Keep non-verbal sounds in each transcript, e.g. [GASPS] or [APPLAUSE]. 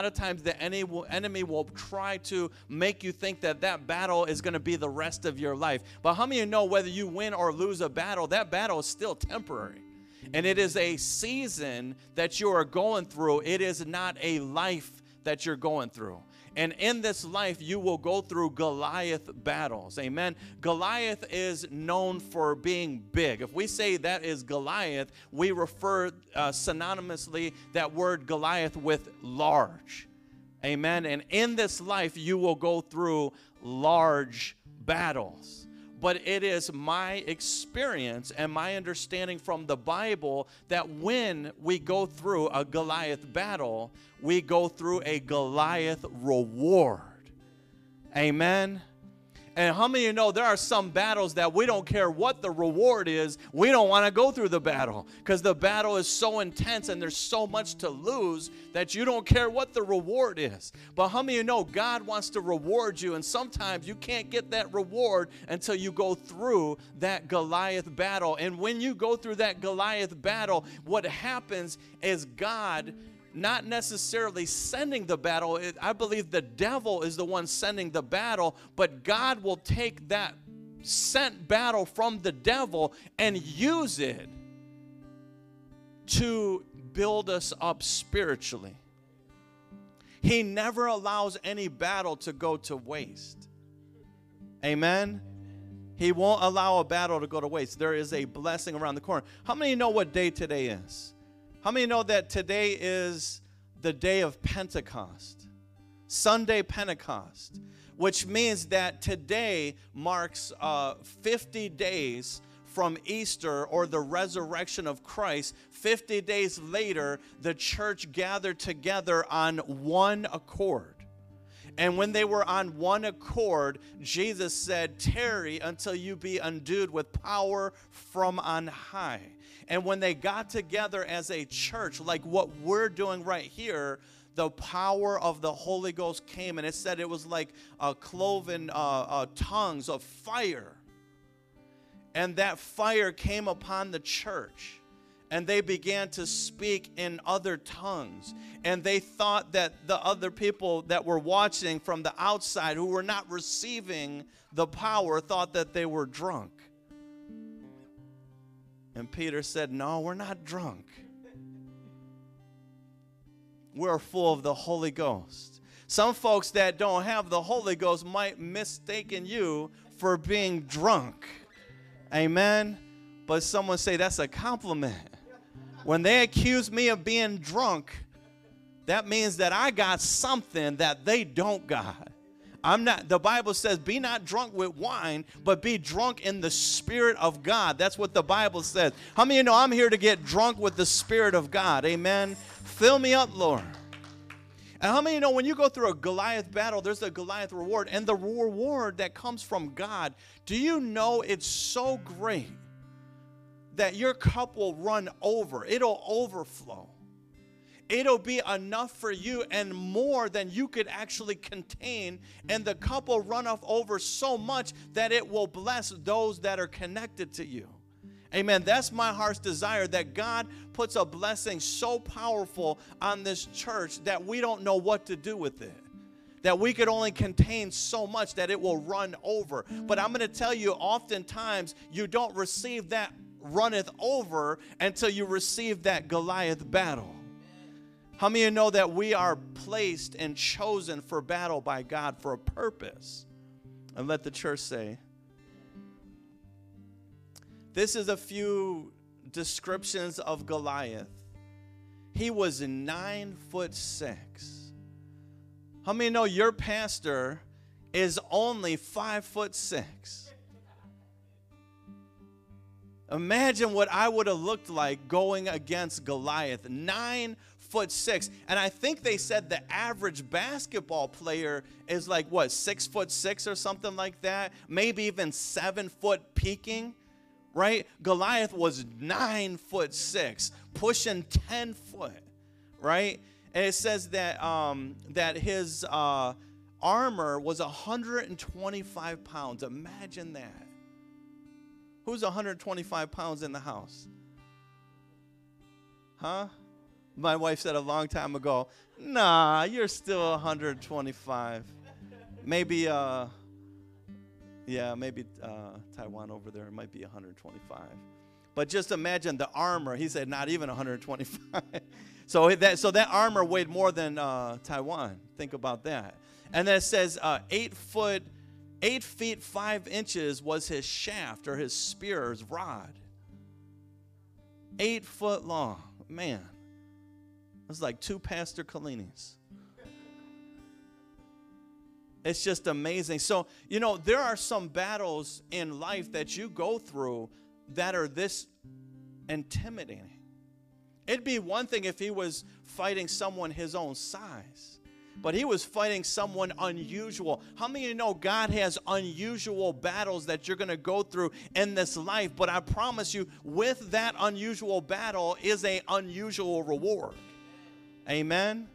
lot of times the enemy will, enemy will try to make you think that that battle is going to be the rest of your life. But how many of you know whether you win or lose a battle, that battle is still temporary? And it is a season that you are going through. It is not a life that you're going through. And in this life, you will go through Goliath battles. Amen. Goliath is known for being big. If we say that is Goliath, we refer uh, synonymously that word Goliath with large. Amen. And in this life, you will go through large battles but it is my experience and my understanding from the Bible that when we go through a Goliath battle, we go through a Goliath reward. Amen. And how many of you know there are some battles that we don't care what the reward is, we don't want to go through the battle because the battle is so intense and there's so much to lose that you don't care what the reward is. But how many of you know God wants to reward you, and sometimes you can't get that reward until you go through that Goliath battle. And when you go through that Goliath battle, what happens is God not necessarily sending the battle. I believe the devil is the one sending the battle, but God will take that sent battle from the devil and use it to build us up spiritually. He never allows any battle to go to waste. Amen. He won't allow a battle to go to waste. There is a blessing around the corner. How many know what day today is? How many know that today is the day of Pentecost? Sunday Pentecost, which means that today marks uh, 50 days from Easter or the resurrection of Christ. 50 days later, the church gathered together on one accord. And when they were on one accord, Jesus said, Tarry until you be endued with power from on high. And when they got together as a church, like what we're doing right here, the power of the Holy Ghost came, and it said it was like cloven uh, uh, tongues of fire. And that fire came upon the church, and they began to speak in other tongues. And they thought that the other people that were watching from the outside, who were not receiving the power, thought that they were drunk. And Peter said, No, we're not drunk. We're full of the Holy Ghost. Some folks that don't have the Holy Ghost might mistaken you for being drunk. Amen. But someone say that's a compliment. When they accuse me of being drunk, that means that I got something that they don't got. I'm not, the Bible says, be not drunk with wine, but be drunk in the Spirit of God. That's what the Bible says. How many of you know I'm here to get drunk with the Spirit of God? Amen. Fill me up, Lord. And how many of you know when you go through a Goliath battle, there's a Goliath reward, and the reward that comes from God, do you know it's so great that your cup will run over? It'll overflow it'll be enough for you and more than you could actually contain. And the cup will run off over so much that it will bless those that are connected to you. Amen. That's my heart's desire that God puts a blessing so powerful on this church that we don't know what to do with it. That we could only contain so much that it will run over. But I'm going to tell you, oftentimes, you don't receive that runneth over until you receive that Goliath battle. How many of you know that we are placed and chosen for battle by God for a purpose? And let the church say, this is a few descriptions of Goliath. He was nine foot six. How many know your pastor is only five foot six? Imagine what I would have looked like going against Goliath. Nine foot six. And I think they said the average basketball player is like what, six foot six or something like that? Maybe even seven foot peaking, right? Goliath was nine foot six, pushing 10 foot, right? And it says that um, that his uh, armor was 125 pounds. Imagine that. Who's 125 pounds in the house? Huh? my wife said a long time ago, Nah, you're still 125. Maybe, uh, yeah, maybe uh, Taiwan over there might be 125. But just imagine the armor. He said not even 125. [LAUGHS] so that so that armor weighed more than uh, Taiwan. Think about that. And then it says uh, eight foot, eight feet five inches was his shaft or his spear's rod. Eight foot long, man. It's like two Pastor Collinis. It's just amazing. So, you know, there are some battles in life that you go through that are this intimidating. It'd be one thing if he was fighting someone his own size, but he was fighting someone unusual. How many of you know God has unusual battles that you're going to go through in this life? But I promise you, with that unusual battle is a unusual reward. Amen.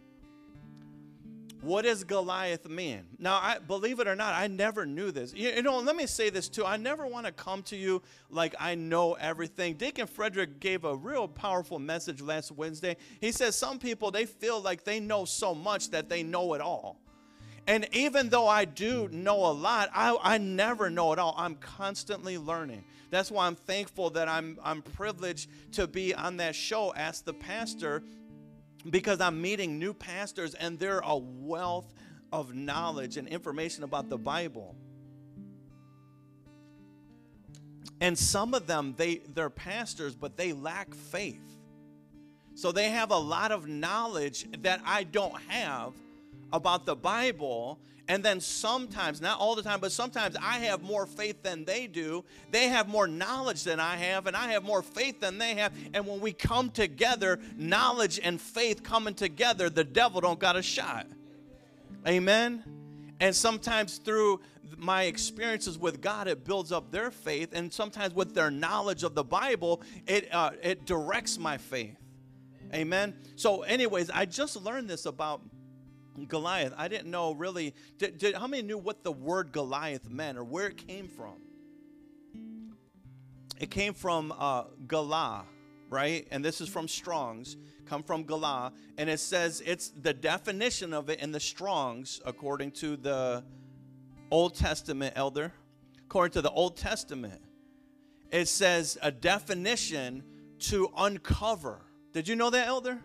What does Goliath mean? Now, I believe it or not, I never knew this. You, you know, let me say this too. I never want to come to you like I know everything. Deacon Frederick gave a real powerful message last Wednesday. He says some people they feel like they know so much that they know it all. And even though I do know a lot, I, I never know it all. I'm constantly learning. That's why I'm thankful that I'm I'm privileged to be on that show. Ask the pastor because I'm meeting new pastors and they're a wealth of knowledge and information about the Bible. And some of them they they're pastors but they lack faith. So they have a lot of knowledge that I don't have about the Bible and then sometimes, not all the time, but sometimes I have more faith than they do. They have more knowledge than I have, and I have more faith than they have. And when we come together, knowledge and faith coming together, the devil don't got a shot. Amen. And sometimes through my experiences with God, it builds up their faith, and sometimes with their knowledge of the Bible, it uh, it directs my faith. Amen. So, anyways, I just learned this about Goliath. I didn't know really. Did, did, how many knew what the word Goliath meant or where it came from? It came from uh, Galah, right? And this is from Strong's. Come from Galah, and it says it's the definition of it in the Strong's, according to the Old Testament elder. According to the Old Testament, it says a definition to uncover. Did you know that, elder?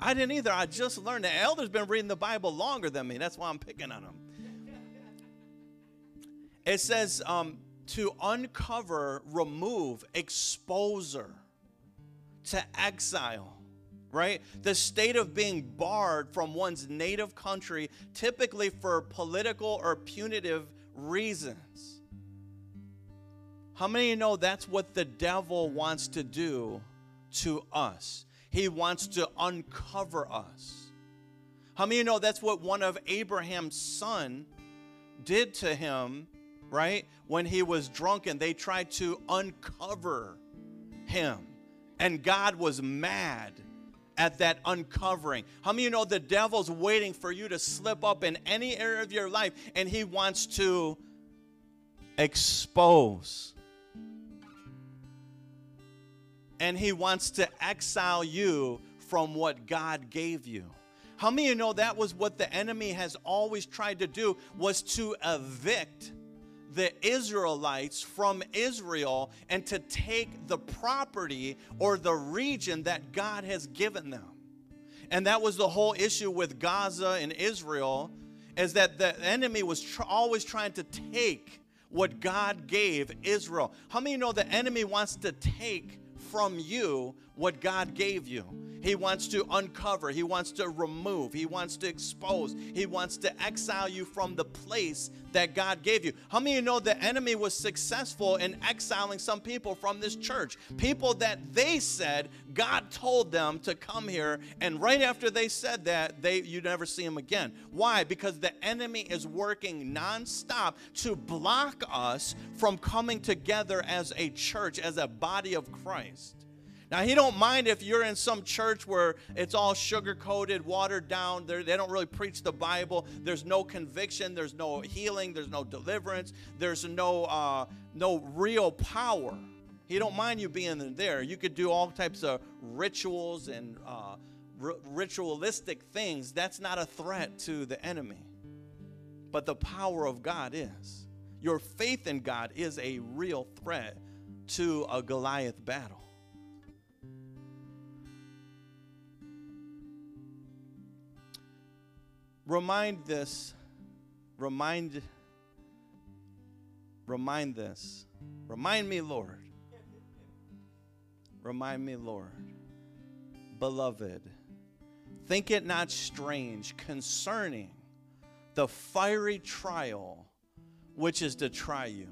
I didn't either. I just learned. The elder's been reading the Bible longer than me. That's why I'm picking on him. It says um, to uncover, remove, exposer, to exile, right? The state of being barred from one's native country, typically for political or punitive reasons. How many of you know that's what the devil wants to do to us? He wants to uncover us. How many of you know that's what one of Abraham's son did to him, right? When he was drunken, they tried to uncover him. And God was mad at that uncovering. How many of you know the devil's waiting for you to slip up in any area of your life and he wants to expose and he wants to exile you from what God gave you. How many of you know that was what the enemy has always tried to do was to evict the Israelites from Israel and to take the property or the region that God has given them. And that was the whole issue with Gaza and Israel is that the enemy was tr- always trying to take what God gave Israel. How many of you know the enemy wants to take from you what God gave you. He wants to uncover, He wants to remove, He wants to expose, He wants to exile you from the place that God gave you. How many of you know the enemy was successful in exiling some people from this church? People that they said God told them to come here, and right after they said that, they you never see them again. Why? Because the enemy is working nonstop to block us from coming together as a church, as a body of Christ. Now, he don't mind if you're in some church where it's all sugar-coated, watered down. They're, they do not really preach the Bible. There's no conviction. There's no healing. There's no deliverance. There's no uh, no real power. He don't mind you being there. You could do all types of rituals and uh, r- ritualistic things, that's not a threat to the enemy. But the power of God is. Your faith in God is a real threat to a Goliath battle. Remind this, remind, remind this. Remind me, Lord. Remind me, Lord. Beloved, think it not strange concerning the fiery trial which is to try you.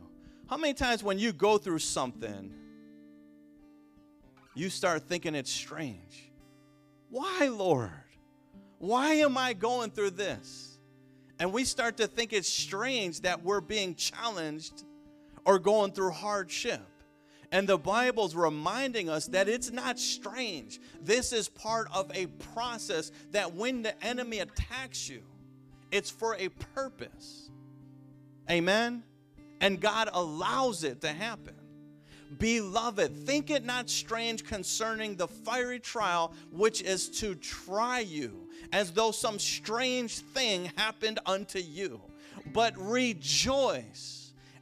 How many times when you go through something, you start thinking it's strange? Why, Lord? Why am I going through this? And we start to think it's strange that we're being challenged or going through hardship. And the Bible's reminding us that it's not strange. This is part of a process that when the enemy attacks you, it's for a purpose. Amen? And God allows it to happen. Beloved, think it not strange concerning the fiery trial which is to try you, as though some strange thing happened unto you. But rejoice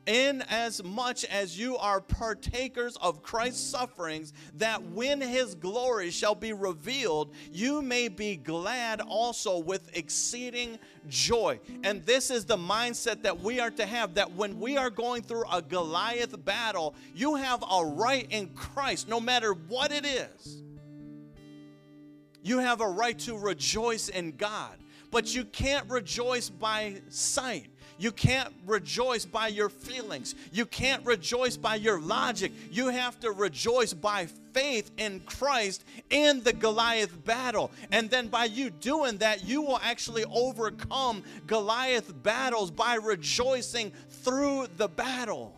in as much as you are partakers of Christ's sufferings, that when his glory shall be revealed, you may be glad also with exceeding joy. And this is the mindset that we are to have that when we are going through a Goliath battle, you have a right in Christ, no matter what it is. You have a right to rejoice in God, but you can't rejoice by sight. You can't rejoice by your feelings. You can't rejoice by your logic. You have to rejoice by faith in Christ in the Goliath battle. And then by you doing that, you will actually overcome Goliath battles by rejoicing through the battle.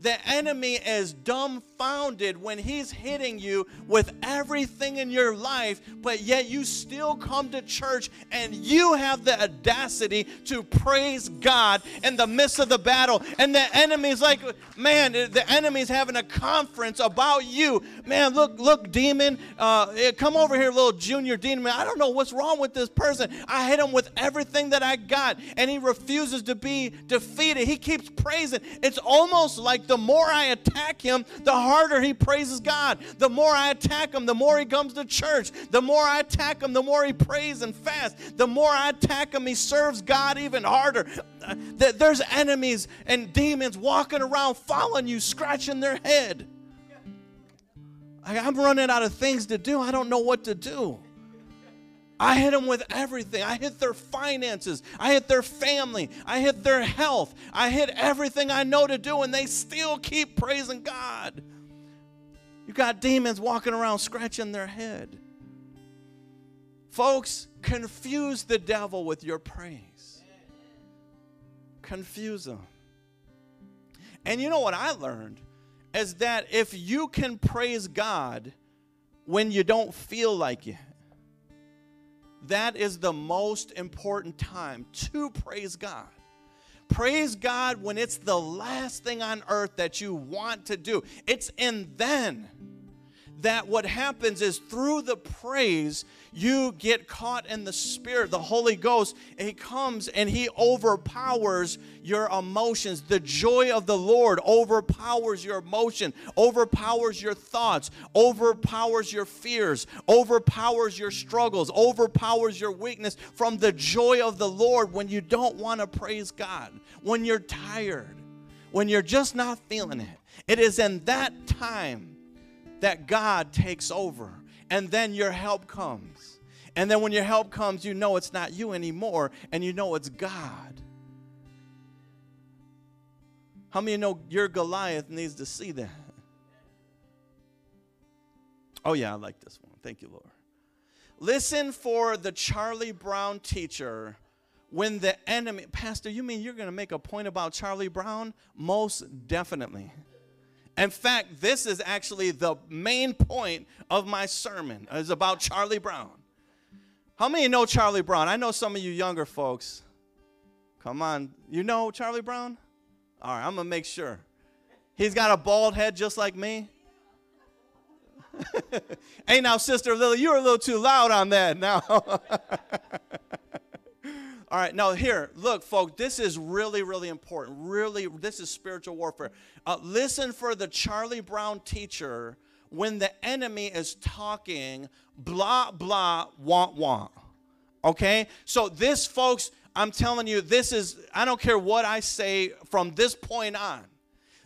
The enemy is dumbfounded when he's hitting you with everything in your life, but yet you still come to church and you have the audacity to praise God in the midst of the battle. And the enemy's like, man, the enemy's having a conference about you. Man, look, look, demon, uh, come over here, little junior demon. I don't know what's wrong with this person. I hit him with everything that I got, and he refuses to be defeated. He keeps praising. It's almost like the more I attack him, the harder he praises God. The more I attack him, the more he comes to church. The more I attack him, the more he prays and fasts. The more I attack him, he serves God even harder. Uh, there's enemies and demons walking around following you, scratching their head. I'm running out of things to do. I don't know what to do. I hit them with everything. I hit their finances. I hit their family. I hit their health. I hit everything I know to do, and they still keep praising God. You got demons walking around scratching their head. Folks, confuse the devil with your praise. Confuse him. And you know what I learned? Is that if you can praise God when you don't feel like it, that is the most important time to praise God. Praise God when it's the last thing on earth that you want to do. It's in then that what happens is through the praise, you get caught in the Spirit, the Holy Ghost. He comes and He overpowers your emotions. The joy of the Lord overpowers your emotion, overpowers your thoughts, overpowers your fears, overpowers your struggles, overpowers your weakness from the joy of the Lord when you don't want to praise God, when you're tired, when you're just not feeling it. It is in that time that God takes over. And then your help comes. And then when your help comes, you know it's not you anymore and you know it's God. How many know your Goliath needs to see that? Oh, yeah, I like this one. Thank you, Lord. Listen for the Charlie Brown teacher when the enemy. Pastor, you mean you're going to make a point about Charlie Brown? Most definitely. In fact, this is actually the main point of my sermon is about Charlie Brown. How many know Charlie Brown? I know some of you younger folks. Come on. You know Charlie Brown? All right, I'm to make sure. He's got a bald head just like me. [LAUGHS] hey, now, Sister Lily, you're a little too loud on that now. [LAUGHS] All right, now here, look, folks, this is really, really important. Really, this is spiritual warfare. Uh, listen for the Charlie Brown teacher when the enemy is talking, blah, blah, want, want. Okay? So, this, folks, I'm telling you, this is, I don't care what I say from this point on.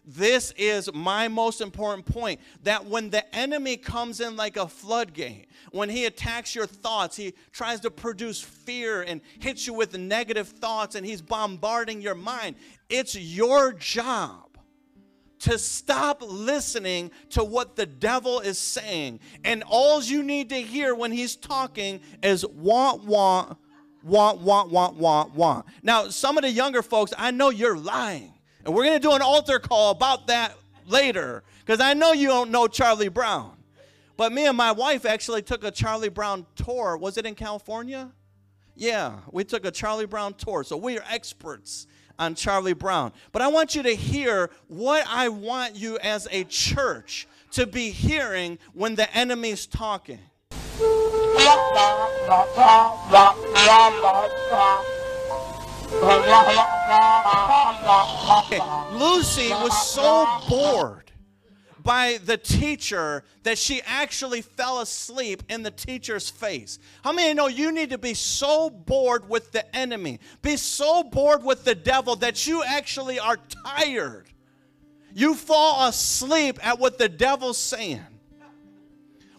This is my most important point that when the enemy comes in like a floodgate, when he attacks your thoughts, he tries to produce fear and hits you with negative thoughts and he's bombarding your mind. It's your job to stop listening to what the devil is saying. And all you need to hear when he's talking is want, want, want, want, want, want, want. Now, some of the younger folks, I know you're lying. And we're going to do an altar call about that later because I know you don't know Charlie Brown. But me and my wife actually took a Charlie Brown tour. Was it in California? Yeah, we took a Charlie Brown tour. So we are experts on Charlie Brown. But I want you to hear what I want you as a church to be hearing when the enemy's talking. [LAUGHS] Lucy was so bored by the teacher that she actually fell asleep in the teacher's face. How many know you need to be so bored with the enemy, be so bored with the devil that you actually are tired? You fall asleep at what the devil's saying.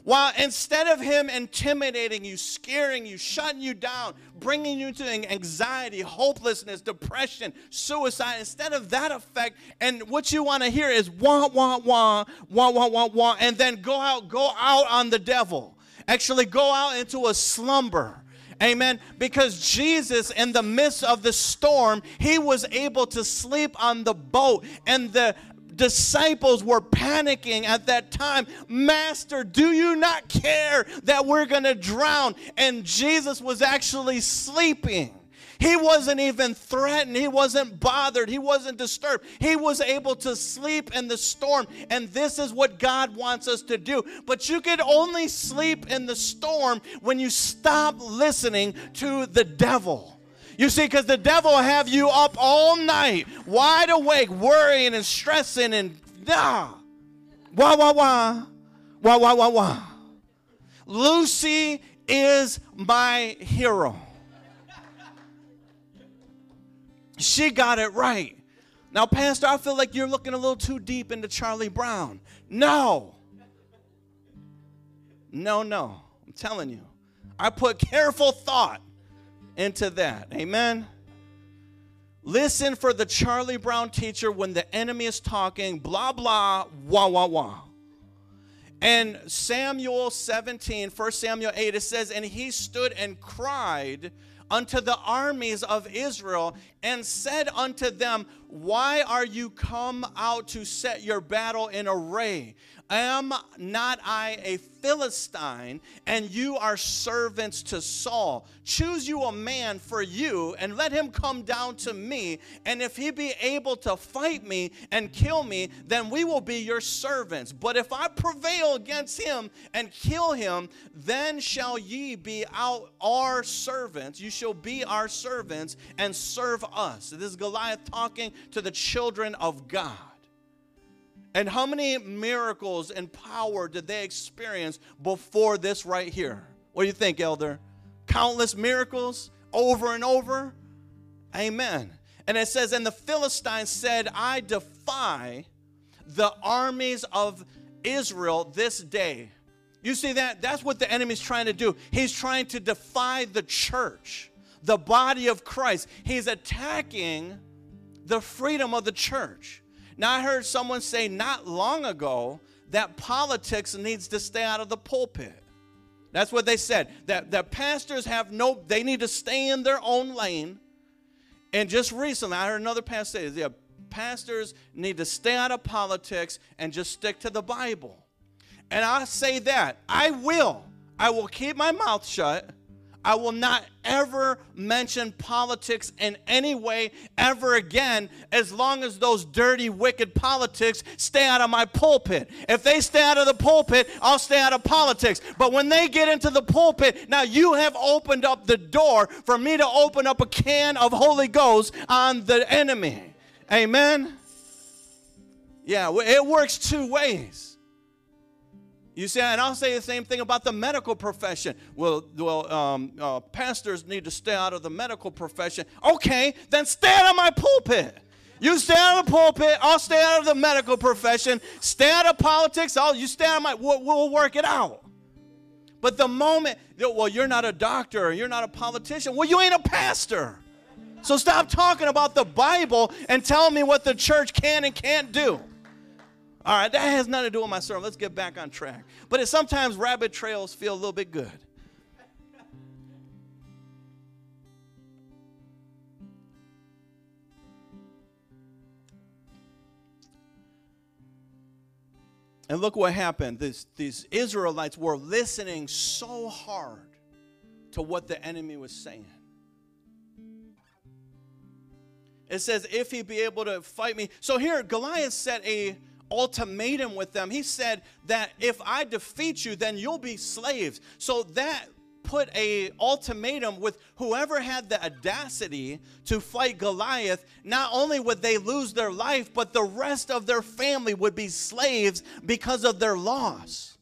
While instead of him intimidating you, scaring you, shutting you down, bringing you to anxiety, hopelessness, depression, suicide, instead of that effect, and what you want to hear is wah, wah, wah, wah, wah, wah, wah, and then go out, go out on the devil. Actually, go out into a slumber. Amen. Because Jesus, in the midst of the storm, he was able to sleep on the boat, and the disciples were panicking at that time. Master, do you not care that we're going to drown? And Jesus was actually sleeping. He wasn't even threatened. He wasn't bothered. He wasn't disturbed. He was able to sleep in the storm. And this is what God wants us to do. But you can only sleep in the storm when you stop listening to the devil. You see, because the devil will have you up all night, wide awake, worrying and stressing and ah, wah, wah, wah, wah, wah, wah, wah. Lucy is my hero. She got it right. Now, Pastor, I feel like you're looking a little too deep into Charlie Brown. No. No, no. I'm telling you. I put careful thought into that. Amen. Listen for the Charlie Brown teacher when the enemy is talking, blah, blah, wah, wah, wah. And Samuel 17, 1 Samuel 8, it says, And he stood and cried unto the armies of Israel and said unto them, Why are you come out to set your battle in array? Am not I a Philistine, and you are servants to Saul? Choose you a man for you, and let him come down to me. And if he be able to fight me and kill me, then we will be your servants. But if I prevail against him and kill him, then shall ye be our servants. You shall be our servants and serve us. This is Goliath talking to the children of God. And how many miracles and power did they experience before this right here? What do you think, elder? Countless miracles over and over? Amen. And it says, And the Philistines said, I defy the armies of Israel this day. You see that? That's what the enemy's trying to do. He's trying to defy the church, the body of Christ. He's attacking the freedom of the church. Now, I heard someone say not long ago that politics needs to stay out of the pulpit. That's what they said. That, that pastors have no, they need to stay in their own lane. And just recently, I heard another pastor say, yeah, pastors need to stay out of politics and just stick to the Bible. And I say that. I will. I will keep my mouth shut. I will not ever mention politics in any way ever again as long as those dirty, wicked politics stay out of my pulpit. If they stay out of the pulpit, I'll stay out of politics. But when they get into the pulpit, now you have opened up the door for me to open up a can of Holy Ghost on the enemy. Amen? Yeah, it works two ways. You say, and I'll say the same thing about the medical profession. Well, well, um, uh, pastors need to stay out of the medical profession. Okay, then stay out of my pulpit. You stay out of the pulpit. I'll stay out of the medical profession. Stay out of politics. I'll you stay out of my. We'll, we'll work it out. But the moment, that well, you're not a doctor. You're not a politician. Well, you ain't a pastor. So stop talking about the Bible and tell me what the church can and can't do. All right, that has nothing to do with my sermon. Let's get back on track. But it, sometimes rabbit trails feel a little bit good. And look what happened. This, these Israelites were listening so hard to what the enemy was saying. It says, if he be able to fight me. So here, Goliath set a ultimatum with them. He said that if I defeat you, then you'll be slaves. So that put a ultimatum with whoever had the audacity to fight Goliath, not only would they lose their life, but the rest of their family would be slaves because of their loss.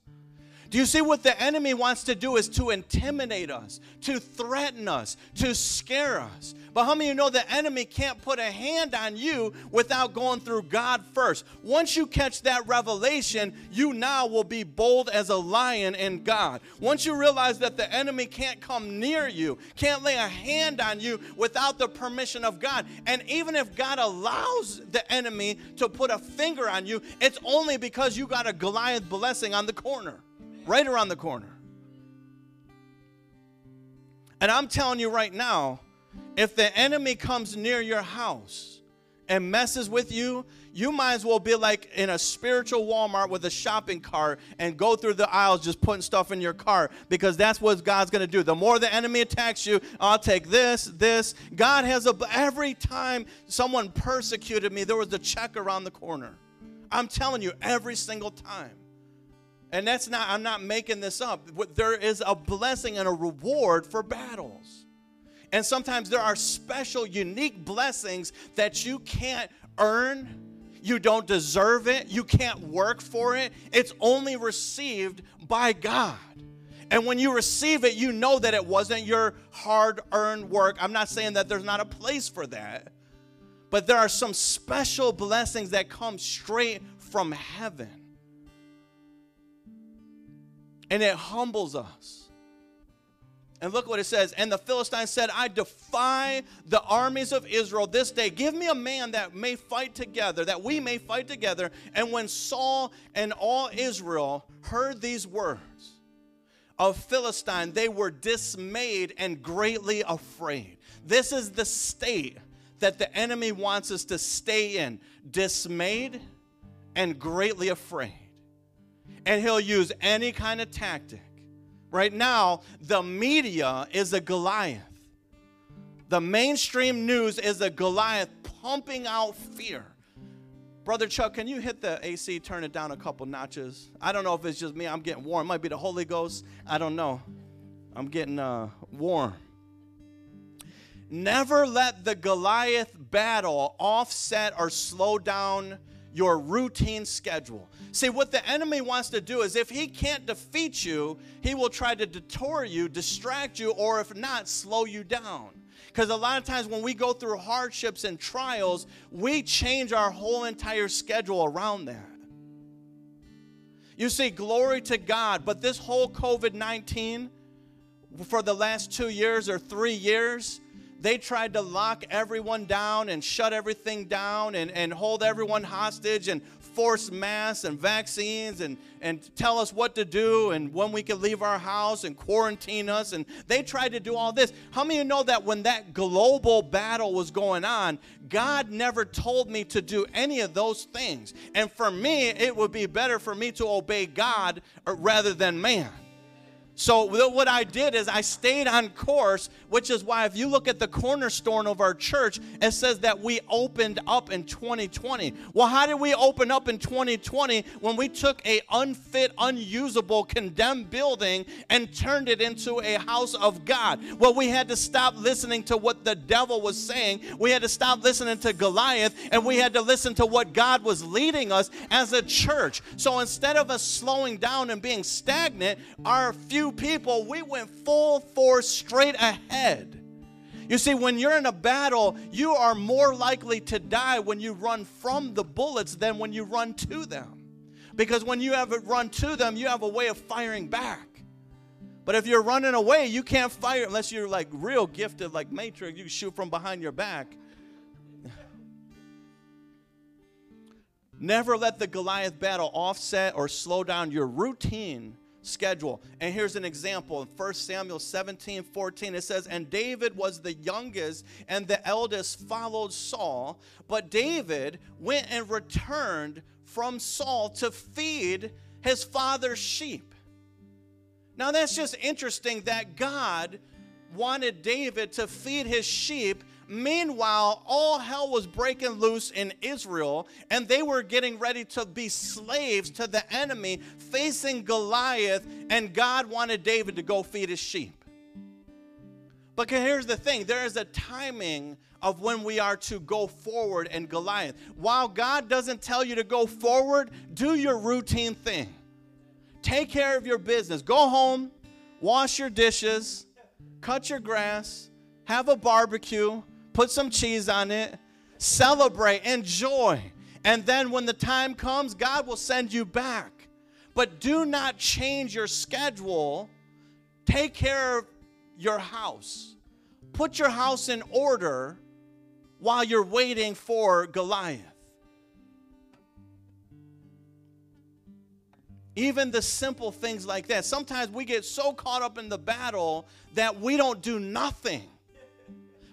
Do you see what the enemy wants to do is to intimidate us, to threaten us, to scare us? But how many of you know the enemy can't put a hand on you without going through God first? Once you catch that revelation, you now will be bold as a lion in God. Once you realize that the enemy can't come near you, can't lay a hand on you without the permission of God. And even if God allows the enemy to put a finger on you, it's only because you got a Goliath blessing on the corner right around the corner. And I'm telling you right now, if the enemy comes near your house and messes with you, you might as well be like in a spiritual Walmart with a shopping cart and go through the aisles just putting stuff in your cart because that's what God's going to do. The more the enemy attacks you, I'll take this, this. God has a every time someone persecuted me, there was a check around the corner. I'm telling you, every single time. And that's not, I'm not making this up. There is a blessing and a reward for battles. And sometimes there are special, unique blessings that you can't earn. You don't deserve it. You can't work for it. It's only received by God. And when you receive it, you know that it wasn't your hard earned work. I'm not saying that there's not a place for that, but there are some special blessings that come straight from heaven and it humbles us. And look what it says. And the Philistine said, I defy the armies of Israel this day. Give me a man that may fight together, that we may fight together. And when Saul and all Israel heard these words of Philistine, they were dismayed and greatly afraid. This is the state that the enemy wants us to stay in dismayed and greatly afraid and he'll use any kind of tactic. Right now, the media is a Goliath. The mainstream news is a Goliath pumping out fear. Brother Chuck, can you hit the AC, turn it down a couple notches? I don't know if it's just me. I'm getting warm. It might be the Holy Ghost. I don't know. I'm getting uh, warm. Never let the Goliath battle offset or slow down your routine schedule. See, what the enemy wants to do is if he can't defeat you, he will try to detour you, distract you, or if not, slow you down. Because a lot of times when we go through hardships and trials, we change our whole entire schedule around that. You see, glory to God, but this whole COVID 19 for the last two years or three years, they tried to lock everyone down and shut everything down and, and hold everyone hostage and force masks and vaccines and, and tell us what to do and when we can leave our house and quarantine us. And they tried to do all this. How many of you know that when that global battle was going on, God never told me to do any of those things? And for me, it would be better for me to obey God rather than man. So what I did is I stayed on course, which is why if you look at the cornerstone of our church, it says that we opened up in 2020. Well, how did we open up in 2020 when we took a unfit, unusable, condemned building and turned it into a house of God? Well, we had to stop listening to what the devil was saying. We had to stop listening to Goliath and we had to listen to what God was leading us as a church. So instead of us slowing down and being stagnant, our future few people, we went full force straight ahead. You see, when you're in a battle, you are more likely to die when you run from the bullets than when you run to them. Because when you have it run to them, you have a way of firing back. But if you're running away, you can't fire unless you're like real gifted, like Matrix. You shoot from behind your back. [SIGHS] Never let the Goliath battle offset or slow down your routine schedule. And here's an example in 1 Samuel 17 14. It says, And David was the youngest, and the eldest followed Saul. But David went and returned from Saul to feed his father's sheep. Now that's just interesting that God wanted David to feed his sheep Meanwhile, all hell was breaking loose in Israel, and they were getting ready to be slaves to the enemy, facing Goliath, and God wanted David to go feed his sheep. But here's the thing there is a timing of when we are to go forward in Goliath. While God doesn't tell you to go forward, do your routine thing. Take care of your business. Go home, wash your dishes, cut your grass, have a barbecue, put some cheese on it, celebrate, enjoy. And then when the time comes, God will send you back. But do not change your schedule. Take care of your house. Put your house in order while you're waiting for Goliath. Even the simple things like that. Sometimes we get so caught up in the battle that we don't do nothing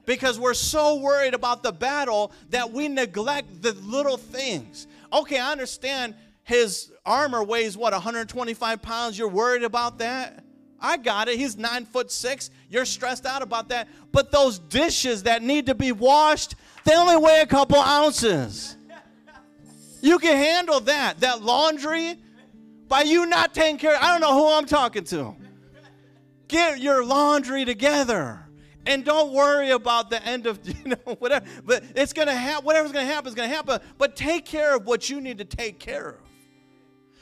because we're so worried about the battle that we neglect the little things. Okay, I understand his armor weighs what 125 pounds. You're worried about that? I got it. He's nine foot six. You're stressed out about that. But those dishes that need to be washed, they only weigh a couple ounces. You can handle that. That laundry, by you not taking care, I don't know who I'm talking to. Get your laundry together. And don't worry about the end of, [LAUGHS] you know, whatever. But it's to happen. Whatever's to happen is to happen. But take care of what you need to take care of.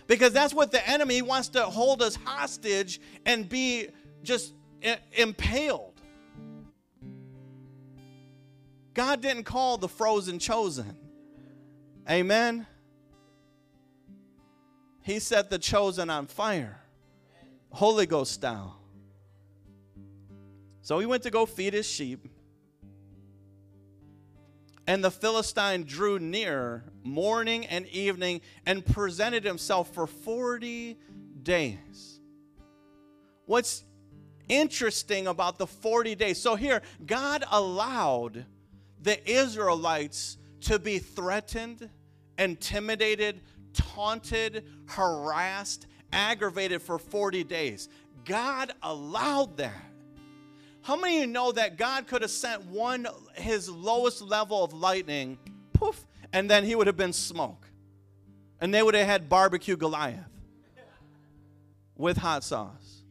Because that's what the enemy wants to hold us hostage and be just impaled. God didn't call the frozen chosen. Amen. He set the chosen on fire, Holy Ghost style. So he went to go feed his sheep. And the Philistine drew near morning and evening and presented himself for 40 days. What's interesting about the 40 days? So here, God allowed the Israelites to be threatened, intimidated, taunted, harassed, aggravated for 40 days. God allowed that. How many of you know that God could have sent one, his lowest level of lightning, poof, and then he would have been smoke? And they would have had barbecue Goliath with hot sauce.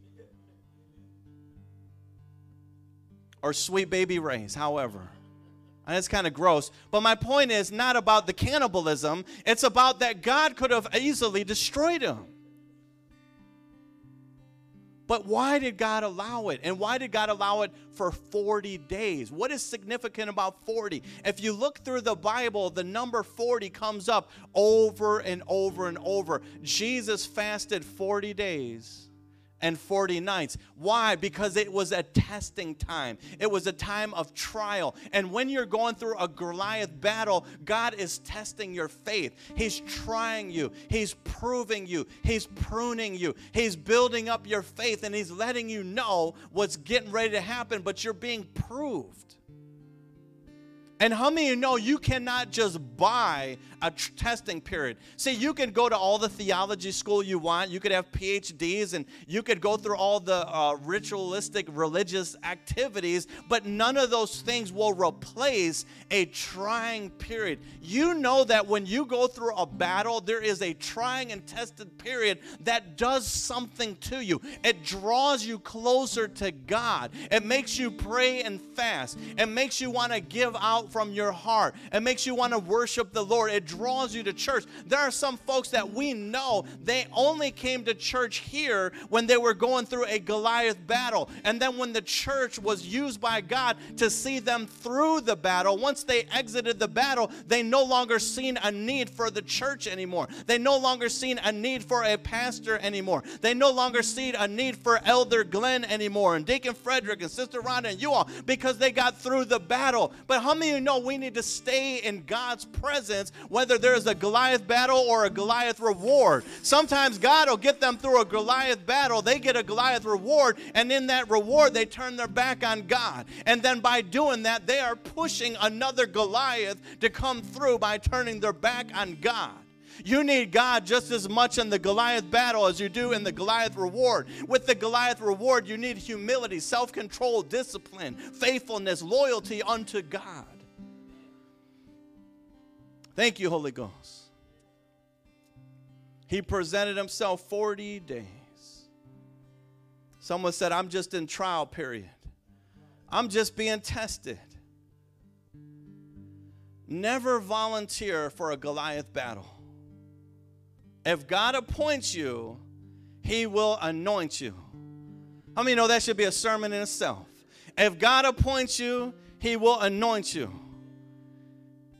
Or Sweet Baby Ray's, however. And it's kind of gross. But my point is not about the cannibalism, it's about that God could have easily destroyed him. But why did God allow it? And why did God allow it for 40 days? What is significant about 40? If you look through the Bible, the number 40 comes up over and over and over. Jesus fasted 40 days and 40 nights. Why? Because it was a testing time, it was a time of trial. And when you're going through a Goliath battle, God is testing your faith. He's trying you, He's proving you, He's pruning you, He's building up your faith, and He's letting you know what's getting ready to happen, but you're being proved. And how many of you know you cannot just buy a testing period? See, you can go to all the theology school you want, you could have PhDs, and you could go through all the uh, ritualistic religious activities, but none of those things will replace a trying period. You know that when you go through a battle, there is a trying and tested period that does something to you. It draws you closer to God, it makes you pray and fast, it makes you want to give out from your heart. It makes you want to worship the Lord. It draws you to church. There are some folks that we know they only came to church here when they were going through a Goliath battle. And then when the church was used by God to see them through the battle, once they exited the battle, they no longer seen a need for the church anymore. They no longer seen a need for a pastor anymore. They no longer see a need for Elder Glenn anymore and Deacon Frederick and Sister Rhonda and you all because they got through the battle. But how many you know we need to stay in God's presence, whether there's a Goliath battle or a Goliath reward. Sometimes God will get them through a Goliath battle, they get a Goliath reward, and in that reward, they turn their back on God. And then by doing that, they are pushing another Goliath to come through by turning their back on God. You need God just as much in the Goliath battle as you do in the Goliath reward. With the Goliath reward, you need humility, self control, discipline, faithfulness, loyalty unto God. Thank you, Holy Ghost. He presented himself 40 days. Someone said, I'm just in trial period. I'm just being tested. Never volunteer for a Goliath battle. If God appoints you, he will anoint you. How many know that should be a sermon in itself? If God appoints you, he will anoint you.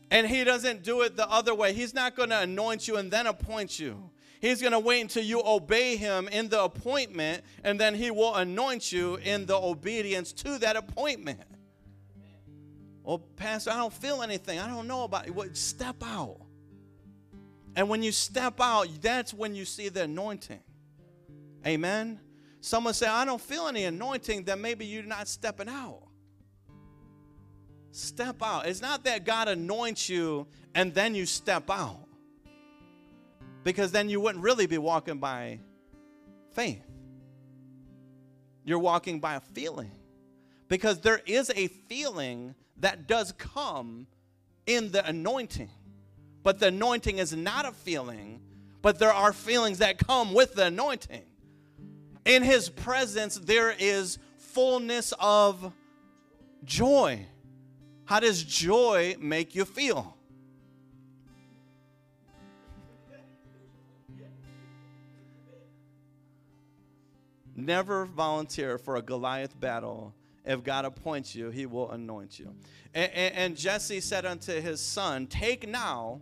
And he doesn't do it the other way. He's not going to anoint you and then appoint you. He's going to wait until you obey him in the appointment, and then he will anoint you in the obedience to that appointment. Well, Pastor, I don't feel anything. I don't know about it. Well, step out. And when you step out, that's when you see the anointing. Amen. Someone say, I don't feel any anointing, then maybe you're not stepping out. Step out. It's not that God anoints you and then you step out. Because then you wouldn't really be walking by faith. You're walking by a feeling. Because there is a feeling that does come in the anointing. But the anointing is not a feeling, but there are feelings that come with the anointing. In his presence, there is fullness of joy. How does joy make you feel? Never volunteer for a Goliath battle. If God appoints you, he will anoint you. And, and, and, Jesse said unto his son, Take now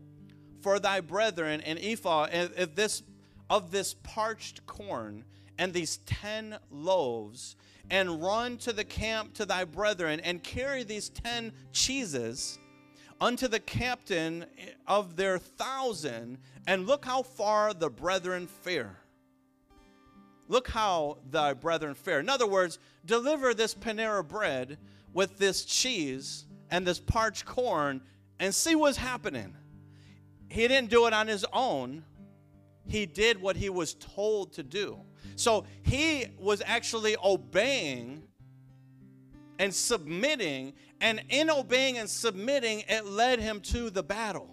for thy brethren an ephah this, of this parched corn and these ten loaves and run to the camp to thy brethren, and carry these ten cheeses unto the captain of their thousand, and look how far the brethren fare. Look how thy brethren fare. In other words, deliver this Panera bread with this cheese and this parched corn and see what's happening. He didn't do it on his own, he did what he was told to do. So he was actually obeying and submitting, and in obeying and submitting, it led him to the battle.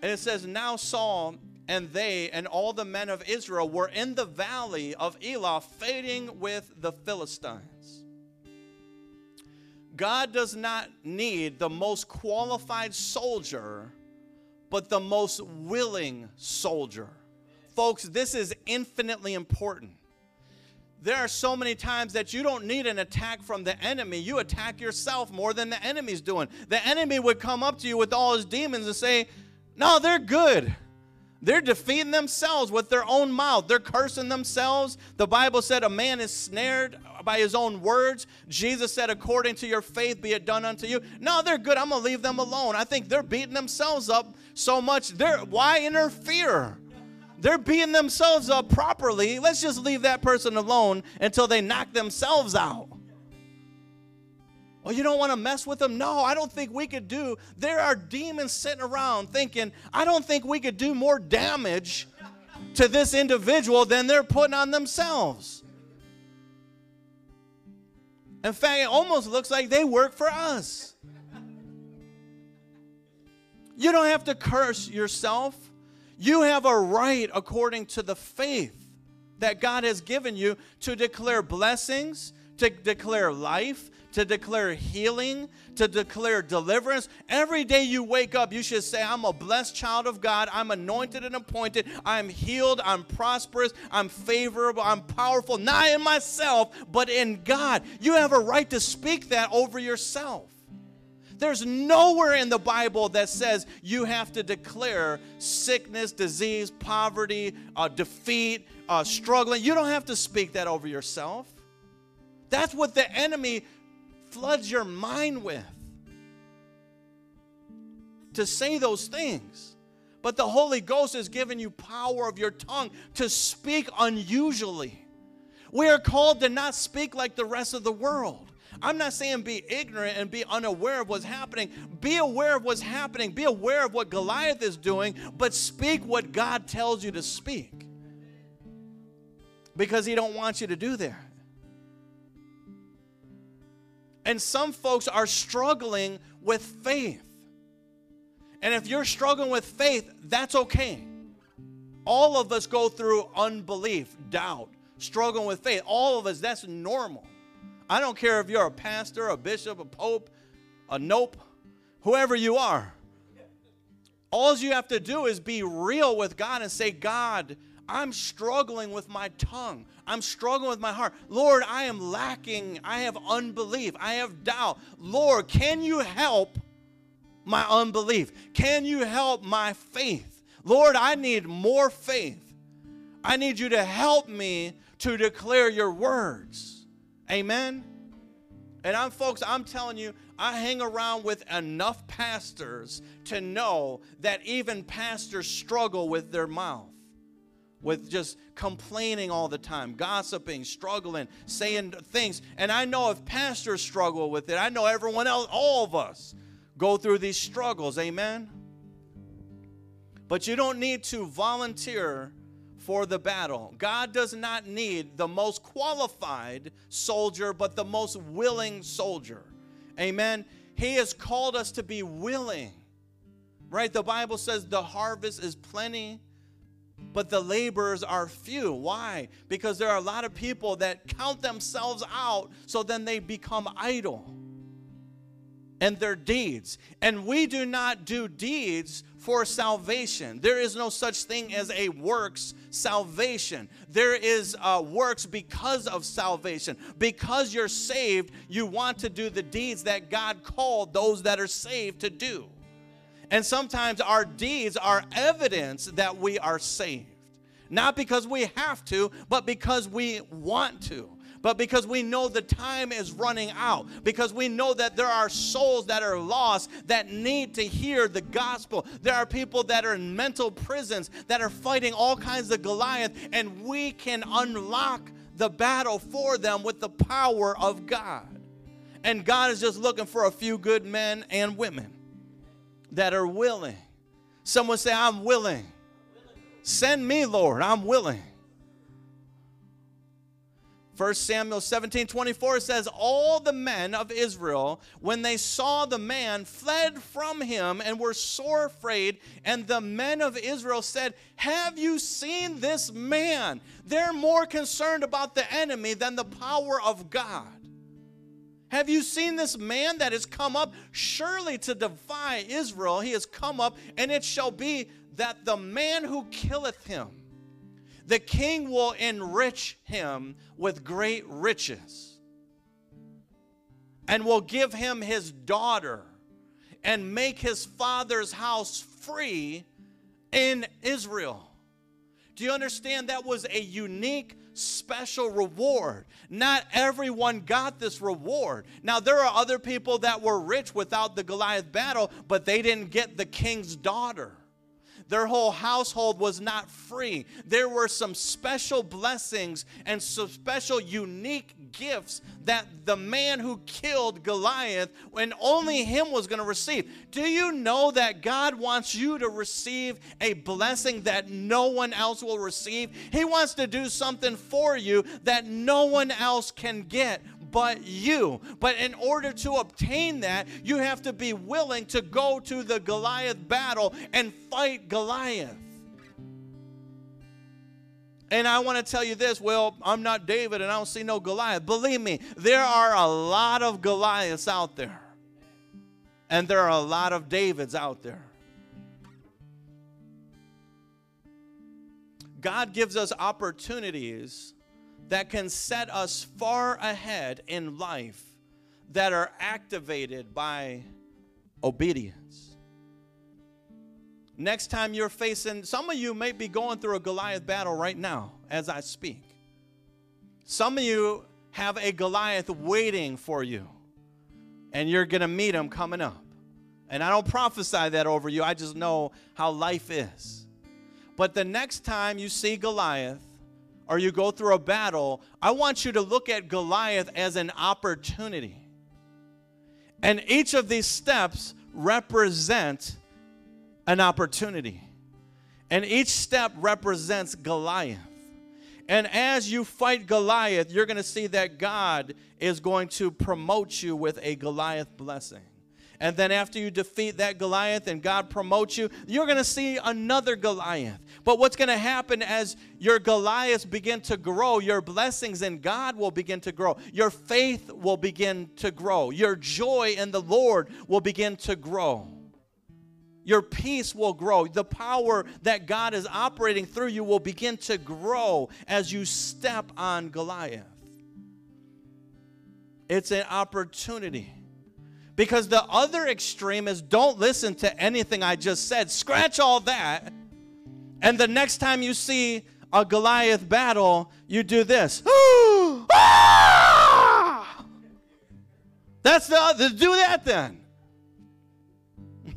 And it says, Now Saul and they and all the men of Israel were in the valley of Elah fighting with the Philistines. God does not need the most qualified soldier but the most willing soldier. Folks, this is infinitely important. There are so many times that you don't need an attack from the enemy. You attack yourself more than the enemy's doing. The enemy would come up to you with all his demons and say, No, they're good. They're defeating themselves with their own mouth. They're cursing themselves. The Bible said a man is snared by his own words. Jesus said, according to your faith, be it done unto you. No, they're good. I'm going to leave them alone. I think they're beating themselves up so much. They're, why interfere? They're beating themselves up properly. Let's just leave that person alone until they knock themselves out. Well, you don't want to mess with them? No, I don't think we could do. There are demons sitting around thinking, I don't think we could do more damage to this individual than they're putting on themselves. In fact, it almost looks like they work for us. You don't have to curse yourself. You have a right, according to the faith that God has given you, to declare blessings, to declare life, to declare healing, to declare deliverance. Every day you wake up, you should say, I'm a blessed child of God. I'm anointed and appointed. I'm healed. I'm prosperous. I'm favorable. I'm powerful, not in myself, but in God. You have a right to speak that over yourself. There's nowhere in the Bible that says you have to declare sickness, disease, poverty, uh, defeat, uh, struggling. You don't have to speak that over yourself. That's what the enemy floods your mind with to say those things. But the Holy Ghost has given you power of your tongue to speak unusually. We are called to not speak like the rest of the world. I'm not saying be ignorant and be unaware of what's happening. Be aware of what's happening. Be aware of what Goliath is doing, but speak what God tells you to speak. Because he don't want you to do that. And some folks are struggling with faith. And if you're struggling with faith, that's okay. All of us go through unbelief, doubt, struggling with faith. All of us, that's normal. I don't care if you're a pastor, a bishop, a pope, a nope, whoever you are. All you have to do is be real with God and say, God, I'm struggling with my tongue. I'm struggling with my heart. Lord, I am lacking. I have unbelief. I have doubt. Lord, can you help my unbelief? Can you help my faith? Lord, I need more faith. I need you to help me to declare your words. Amen. And I'm folks, I'm telling you, I hang around with enough pastors to know that even pastors struggle with their mouth. With just complaining all the time, gossiping, struggling, saying things. And I know if pastors struggle with it, I know everyone else, all of us, go through these struggles. Amen? But you don't need to volunteer for the battle. God does not need the most qualified soldier, but the most willing soldier. Amen. He has called us to be willing. Right? The Bible says the harvest is plenty, but the laborers are few. Why? Because there are a lot of people that count themselves out, so then they become idle and their deeds. And we do not do deeds for salvation. There is no such thing as a works salvation. There is uh, works because of salvation. Because you're saved, you want to do the deeds that God called those that are saved to do. And sometimes our deeds are evidence that we are saved. Not because we have to, but because we want to but because we know the time is running out, because we know that there are souls that are lost that need to hear the gospel. There are people that are in mental prisons that are fighting all kinds of Goliath, and we can unlock the battle for them with the power of God. And God is just looking for a few good men and women that are willing. Someone say, I'm willing. Send me, Lord. I'm willing. 1 Samuel 17 24 says, All the men of Israel, when they saw the man, fled from him and were sore afraid. And the men of Israel said, Have you seen this man? They're more concerned about the enemy than the power of God. Have you seen this man that has come up? Surely to defy Israel, he has come up, and it shall be that the man who killeth him the king will enrich him with great riches and will give him his daughter and make his father's house free in Israel. Do you understand that was a unique, special reward? Not everyone got this reward. Now, there are other people that were rich without the Goliath battle, but they didn't get the king's daughter. Their whole household was not free. There were some special blessings and some special unique gifts that the man who killed Goliath, and only him was going to receive. Do you know that God wants you to receive a blessing that no one else will receive? He wants to do something for you that no one else can get but you. But in order to obtain that, you have to be willing to go to the Goliath battle and fight Goliath. And I want to tell you this well, I'm not David and I don't see no Goliath. Believe me, there are a lot of Goliaths out there. And there are a lot of Davids out there. God gives us opportunities that can set us far ahead in life that are activated by obedience. Next time you're facing, some of you may be going through a Goliath battle right now as I speak. Some of you have a Goliath waiting for you, and you're going to meet him coming up. And I don't prophesy that over you, I just know how life is. But the next time you see Goliath, or you go through a battle, I want you to look at Goliath as an opportunity. And each of these steps represent an opportunity. And each step represents Goliath. And as you fight Goliath, you're going to see that God is going to promote you with a Goliath blessing. And then after you defeat that Goliath and God promotes you, you're going to see another Goliath. But what's going to happen as your Goliaths begin to grow, your blessings in God will begin to grow. Your faith will begin to grow. Your joy in the Lord will begin to grow. Your peace will grow. The power that God is operating through you will begin to grow as you step on Goliath. It's an opportunity. Because the other extreme is don't listen to anything I just said. Scratch all that. And the next time you see a Goliath battle, you do this. [GASPS] Ah! That's the other. Do that then. [LAUGHS]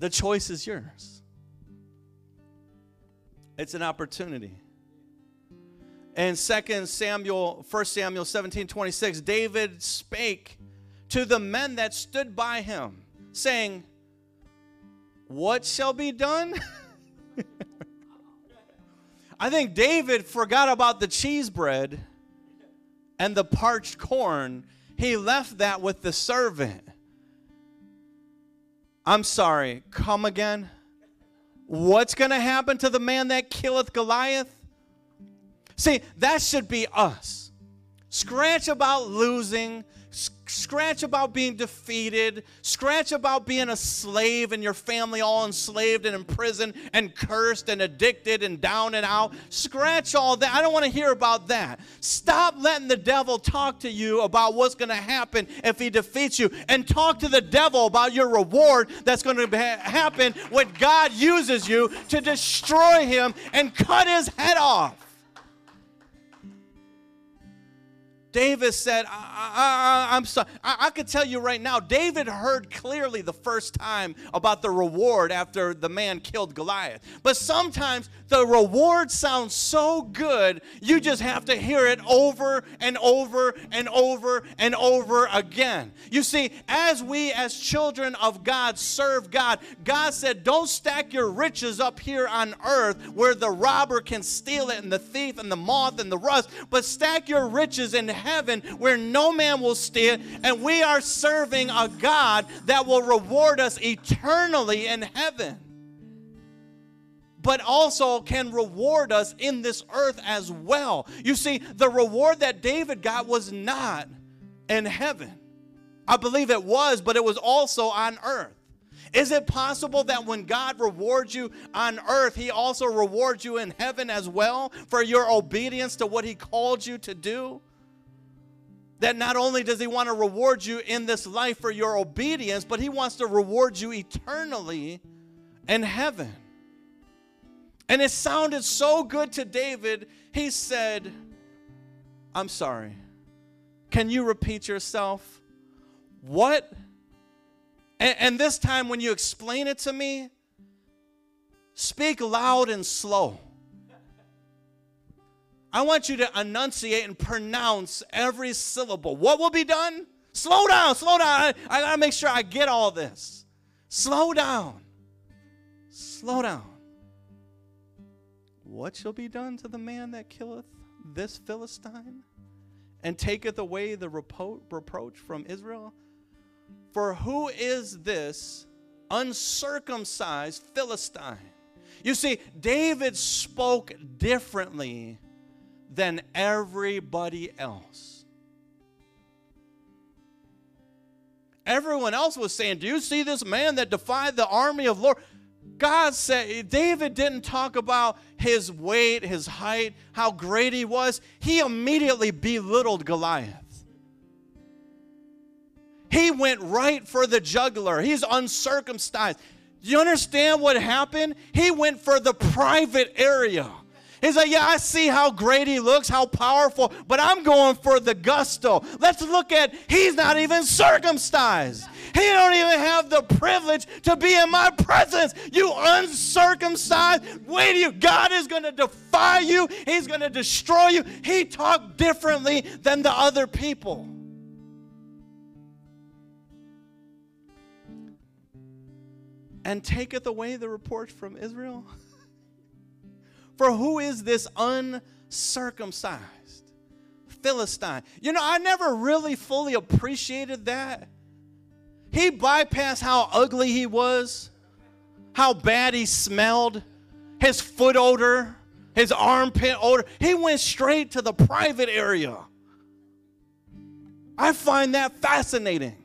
the choice is yours. It's an opportunity. In 2 Samuel, 1 Samuel 17 26, David spake to the men that stood by him, saying, What shall be done? [LAUGHS] I think David forgot about the cheese bread and the parched corn. He left that with the servant. I'm sorry, come again? What's going to happen to the man that killeth Goliath? See, that should be us. Scratch about losing, scratch about being defeated, scratch about being a slave and your family all enslaved and imprisoned and cursed and addicted and down and out. Scratch all that. I don't want to hear about that. Stop letting the devil talk to you about what's going to happen if he defeats you and talk to the devil about your reward that's going to happen when God uses you to destroy him and cut his head off. David said, I, am sorry. I, I could tell you right now, David heard clearly the first time about the reward after the man killed Goliath. But sometimes the reward sounds so good, you just have to hear it over and over and over and over again. You see, as we, as children of God, serve God, God said, Don't stack your riches up here on earth where the robber can steal it and the thief and the moth and the rust, but stack your riches in heaven where no man will steal, and we are serving a God that will reward us eternally in heaven. But also can reward us in this earth as well. You see, the reward that David got was not in heaven. I believe it was, but it was also on earth. Is it possible that when God rewards you on earth, He also rewards you in heaven as well for your obedience to what He called you to do? that not only does he want to reward you in this life for your obedience, but he wants to reward you eternally in heaven. And it sounded so good to David, he said, I'm sorry. Can you repeat yourself? What And, and this time, when you explain it to me, speak loud and slow. I want you to enunciate and pronounce every syllable. What will be done? Slow down, slow down. I, I gotta make sure I get all this. Slow down. Slow down. What shall be done to the man that killeth this Philistine and taketh away the repro- reproach from Israel? For who is this uncircumcised Philistine? You see, David spoke differently than everybody else. Everyone else was saying, Do you see this man that defied the army of Lord? God said, David didn't talk about his weight, his height, how great he was. He immediately belittled Goliath. He went right for the juggler. He's uncircumcised. Do you understand what happened? He went for the private area. He's like, yeah, I see how great he looks, how powerful, but I'm going for the gusto. Let's look at he's not even circumcised. He don't even have the privilege to be in my presence. You uncircumcised. Wait you. God is going to defy you. He's going to destroy you. He talked differently than the other people. And taketh away the report from Israel. [LAUGHS] For who is this uncircumcised Philistine? You know, I never really fully appreciated that. He bypassed how ugly he was, how bad he smelled, his foot odor, his armpit odor. He went straight to the private area. I find that fascinating.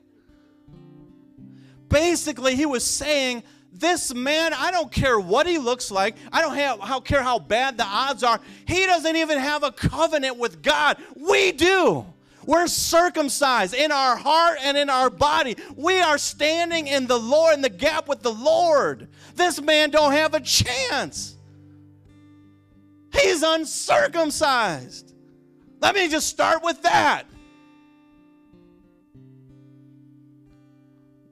Basically, he was saying, this man, I don't care what he looks like. I don't have, I don't care how bad the odds are. He doesn't even have a covenant with God. We do. We're circumcised in our heart and in our body. We are standing in the Lord in the gap with the Lord. This man don't have a chance. He's uncircumcised. Let me just start with that.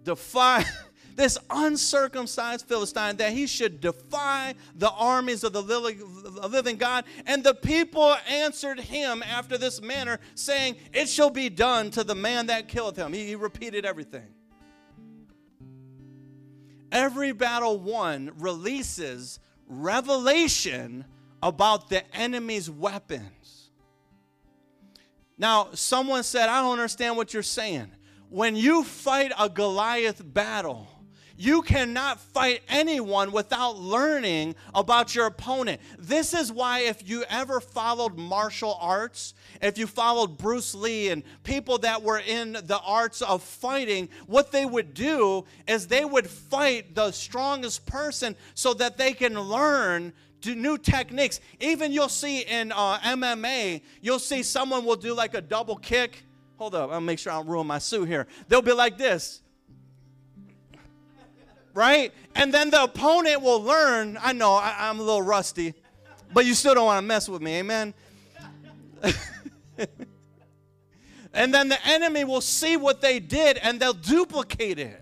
Defy [LAUGHS] this uncircumcised Philistine, that he should defy the armies of the living God. And the people answered him after this manner, saying, It shall be done to the man that killeth him. He, he repeated everything. Every battle won releases revelation about the enemy's weapons. Now, someone said, I don't understand what you're saying. When you fight a Goliath battle, you cannot fight anyone without learning about your opponent. This is why, if you ever followed martial arts, if you followed Bruce Lee and people that were in the arts of fighting, what they would do is they would fight the strongest person so that they can learn new techniques. Even you'll see in uh, MMA, you'll see someone will do like a double kick. Hold up, I'll make sure I don't ruin my suit here. They'll be like this right? And then the opponent will learn. I know I, am a little rusty, but you still don't want to mess with me, amen? [LAUGHS] and then the enemy will see what they did and they'll duplicate it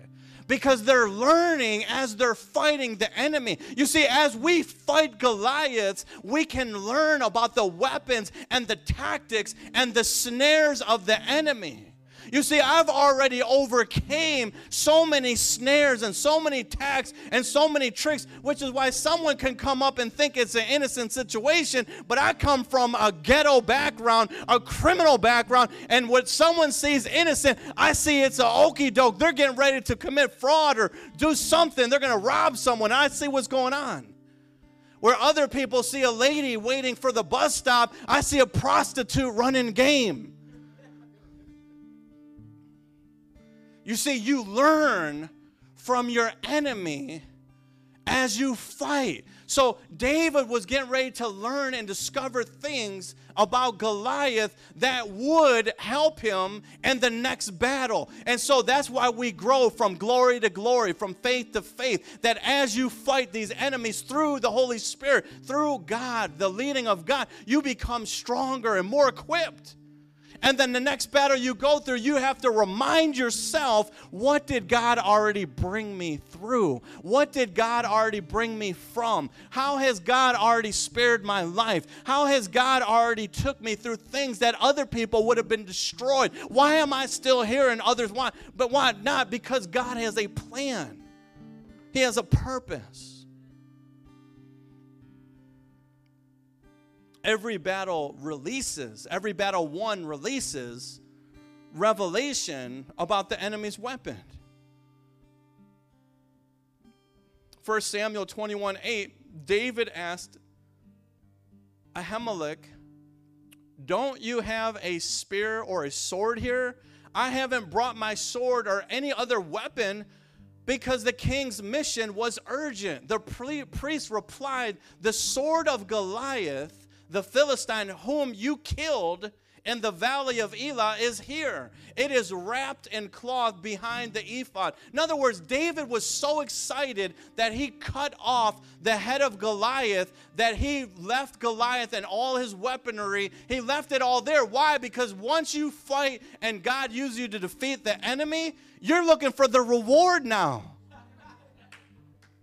because they're learning as they're fighting the enemy. You see, as we fight Goliaths, we can learn about the weapons and the tactics and the snares of the enemy. You see, I've already overcame so many snares and so many attacks and so many tricks, which is why someone can come up and think it's an innocent situation, but I come from a ghetto background, a criminal background, and what someone sees innocent, I see it's a okey doke. They're getting ready to commit fraud or do something. They're going to rob someone. I see what's going on. Where other people see a lady waiting for the bus stop, I see a prostitute running game. You see, you learn from your enemy as you fight. So David was getting ready to learn and discover things about Goliath that would help him in the next battle. And so that's why we grow from glory to glory, from faith to faith. That as you fight these enemies through the Holy Spirit, through God, the leading of God, you become stronger and more equipped. And then the next battle you go through, you have to remind yourself what did God already bring me through? What did God already bring me from? How has God already spared my life? How has God already took me through things that other people would have been destroyed? Why am I still here and others why? But why not? Because God has a plan. He has a purpose. Every battle releases, every battle won releases revelation about the enemy's weapon. 1 Samuel 21 8, David asked Ahimelech, Don't you have a spear or a sword here? I haven't brought my sword or any other weapon because the king's mission was urgent. The priest replied, The sword of Goliath the Philistine whom you killed in the valley of Elah is here. It is wrapped in cloth behind the ephod. In other words, David was so excited that he cut off the head of Goliath that he left Goliath and all his weaponry. He left it all there. Why? Because once you fight and God uses you to defeat the enemy, you're looking for the reward now.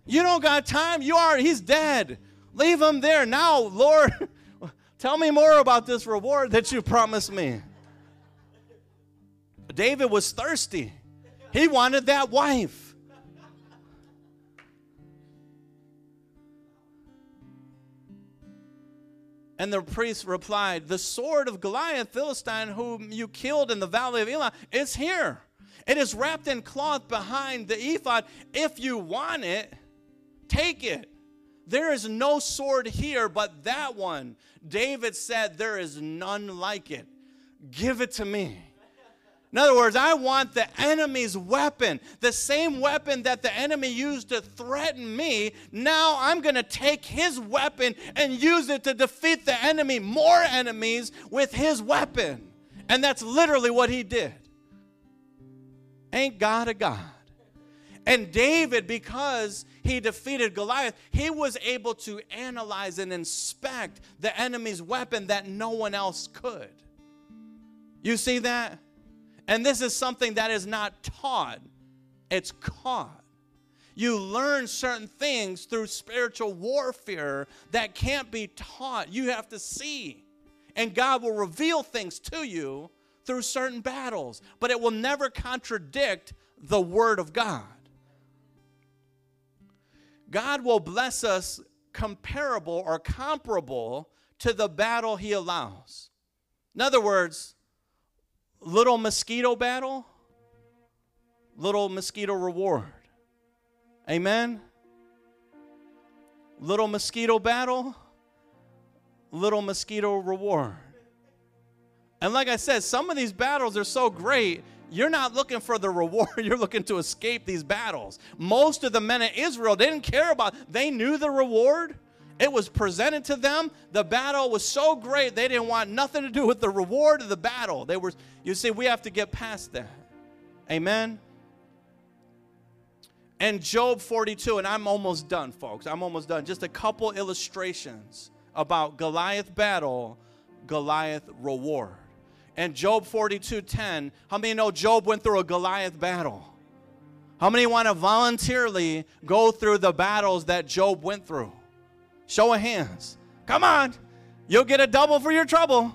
You don't got time. You are, he's dead. Leave him there. Now, Lord, [LAUGHS] Tell me more about this reward that you promised me. David was thirsty. He wanted that wife. And the priest replied, The sword of Goliath, Philistine, whom you killed in the valley of Elah, is here. It is wrapped in cloth behind the ephod. If you want it, take it. There is no sword here but that one. David said, There is none like it. Give it to me. In other words, I want the enemy's weapon, the same weapon that the enemy used to threaten me. Now I'm going to take his weapon and use it to defeat the enemy, more enemies with his weapon. And that's literally what he did. Ain't God a God? And David, because he defeated Goliath, he was able to analyze and inspect the enemy's weapon that no one else could. You see that? And this is something that is not taught, it's caught. You learn certain things through spiritual warfare that can't be taught. You have to see. And God will reveal things to you through certain battles, but it will never contradict the Word of God. God will bless us comparable or comparable to the battle he allows. In other words, little mosquito battle, little mosquito reward. Amen? Little mosquito battle, little mosquito reward. And like I said, some of these battles are so great, you're not looking for the reward, [LAUGHS] you're looking to escape these battles. Most of the men of Israel didn't care about, they knew the reward. It was presented to them. The battle was so great, they didn't want nothing to do with the reward of the battle. They were, you see, we have to get past that. Amen. And Job 42, and I'm almost done, folks. I'm almost done. Just a couple illustrations about Goliath battle, Goliath reward and Job 42:10. How many know Job went through a Goliath battle? How many want to voluntarily go through the battles that Job went through? Show of hands. Come on. You'll get a double for your trouble.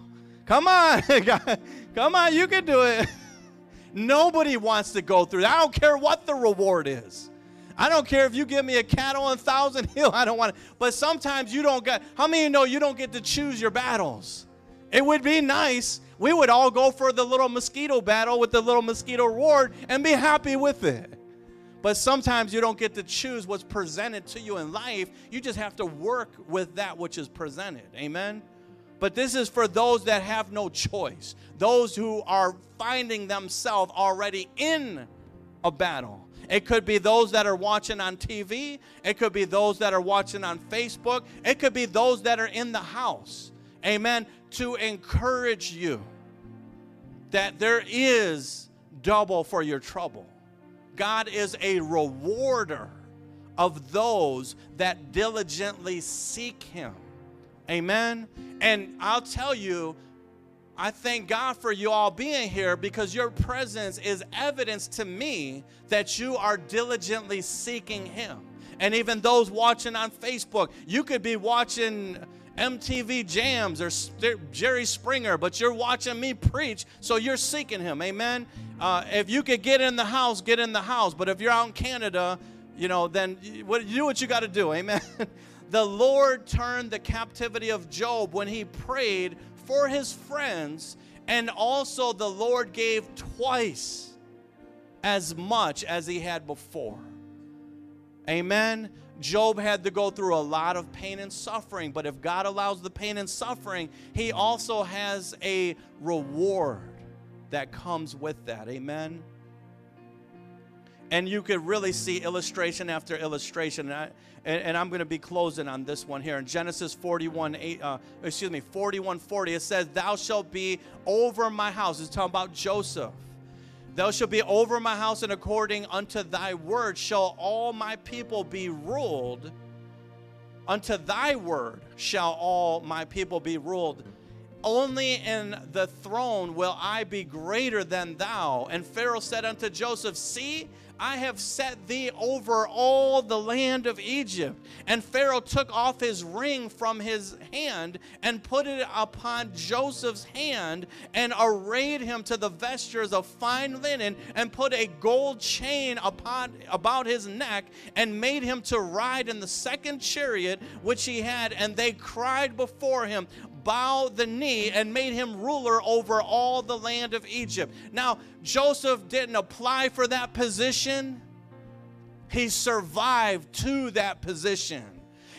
Come on. [LAUGHS] Come on, you can do it. [LAUGHS] Nobody wants to go through that. I don't care what the reward is. I don't care if you give me a cattle on thousand [LAUGHS] hill. I don't want it. But sometimes you don't get. How many know you don't get to choose your battles? It would be nice we would all go for the little mosquito battle with the little mosquito ward and be happy with it. But sometimes you don't get to choose what's presented to you in life. You just have to work with that which is presented. Amen? But this is for those that have no choice, those who are finding themselves already in a battle. It could be those that are watching on TV, it could be those that are watching on Facebook, it could be those that are in the house. Amen to encourage you that there is double for your trouble. God is a rewarder of those that diligently seek Him. Amen. And I'll tell you, I thank God for you all being here because your presence is evidence to me that you are diligently seeking Him. And even those watching on Facebook, you could be watching MTV Jams or Jerry Springer, but you're watching me preach, so you're seeking Him. Amen. Uh, if you could get in the house, get in the house. But if you're out in Canada, you know, then do what you got to do. Amen. [LAUGHS] the Lord turned the captivity of Job when he prayed for his friends, and also the Lord gave twice as much as he had before. Amen. Job had to go through a lot of pain and suffering, but if God allows the pain and suffering, he also has a reward that comes with that. Amen. And you could really see illustration after illustration. And, I, I'm going to be closing on this one here. In Genesis 41, 8, uh, excuse me, 41, 40, it says, Thou shalt be over my house. It's talking about Joseph. Thou shalt be over my house, and according unto thy word shall all my people be ruled. Unto thy word shall all my people be ruled. Only in the throne will I be greater than thou. And Pharaoh said unto Joseph, See, I have set thee over all the land of Egypt. And Pharaoh took off his ring from his hand and put it upon Joseph's hand and arrayed him to the vestures of fine linen and put a gold chain upon about his neck and made him to ride in the second chariot which he had. And they cried before him, bow the knee and made him ruler over all the land of Egypt. Now, Joseph didn't apply for that position, he survived to that position.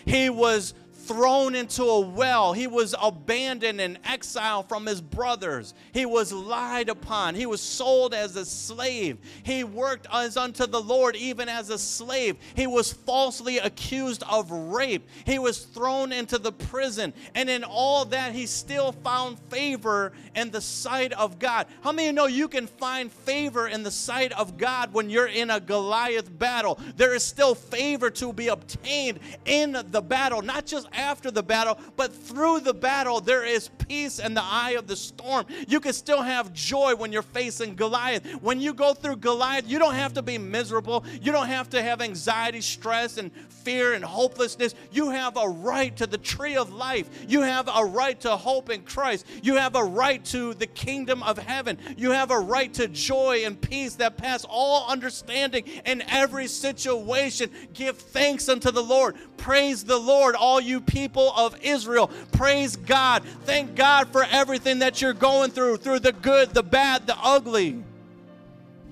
He was thrown into a well. He was abandoned and exiled from his brothers. He was lied upon. He was sold as a slave. He worked as unto the Lord, even as a slave. He was falsely accused of rape. He was thrown into the prison. And in all that, he still found favor in the sight of God. How many know you can find favor in the sight of God when you're in a Goliath battle? There is still favor to be obtained in the battle, not just after the battle, but through the battle, there is peace in the eye of the storm. You can still have joy when you're facing Goliath. When you go through Goliath, you don't have to be miserable. You don't have to have anxiety, stress, and fear and hopelessness. You have a right to the tree of life. You have a right to hope in Christ. You have a right to the kingdom of heaven. You have a right to joy and peace that pass all understanding in every situation. Give thanks unto the Lord. Praise the Lord, all you people of Israel. Praise God. Thank God for everything that you're going through, through the good, the bad, the ugly.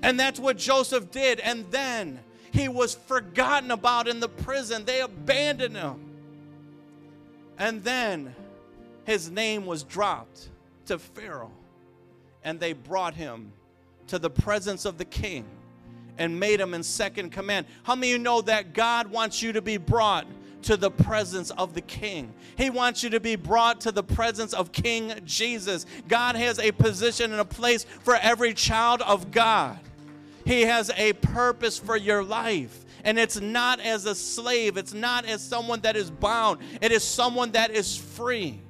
And that's what Joseph did. And then he was forgotten about in the prison. They abandoned him. And then his name was dropped to Pharaoh. And they brought him to the presence of the king and made him in second command. How many of you know that God wants you to be brought to the presence of the King. He wants you to be brought to the presence of King Jesus. God has a position and a place for every child of God. He has a purpose for your life. And it's not as a slave, it's not as someone that is bound, it is someone that is free.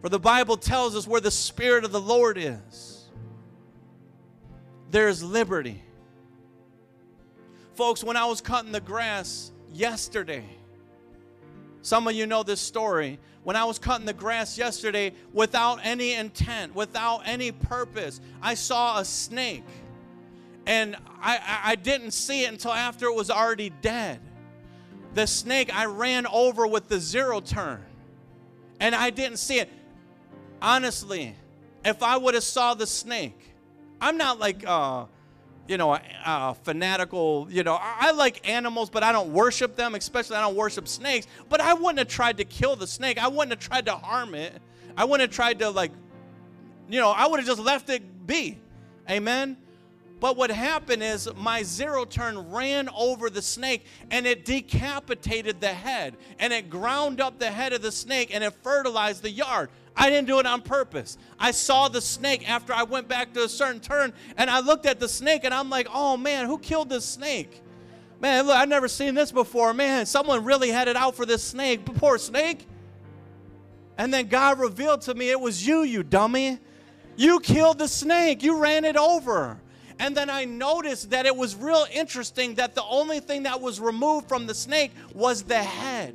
For the Bible tells us where the Spirit of the Lord is, there is liberty. Folks, when I was cutting the grass yesterday, some of you know this story. When I was cutting the grass yesterday without any intent, without any purpose, I saw a snake. And I, I didn't see it until after it was already dead. The snake I ran over with the zero turn. And I didn't see it. Honestly, if I would have saw the snake, I'm not like uh, you know, a, fanatical, you know, I like animals, but I don't worship them, especially I don't worship snakes. But I wouldn't have tried to kill the snake. I wouldn't have tried to harm it. I wouldn't have tried to, like, you know, I would have just left it be. Amen? But what happened is my zero turn ran over the snake and it decapitated the head and it ground up the head of the snake and it fertilized the yard. I didn't do it on purpose. I saw the snake after I went back to a certain turn and I looked at the snake and I'm like, oh man, who killed this snake? Man, look, I've never seen this before. Man, someone really had it out for this snake. Poor snake. And then God revealed to me it was you, you dummy. You killed the snake, you ran it over. And then I noticed that it was real interesting that the only thing that was removed from the snake was the head.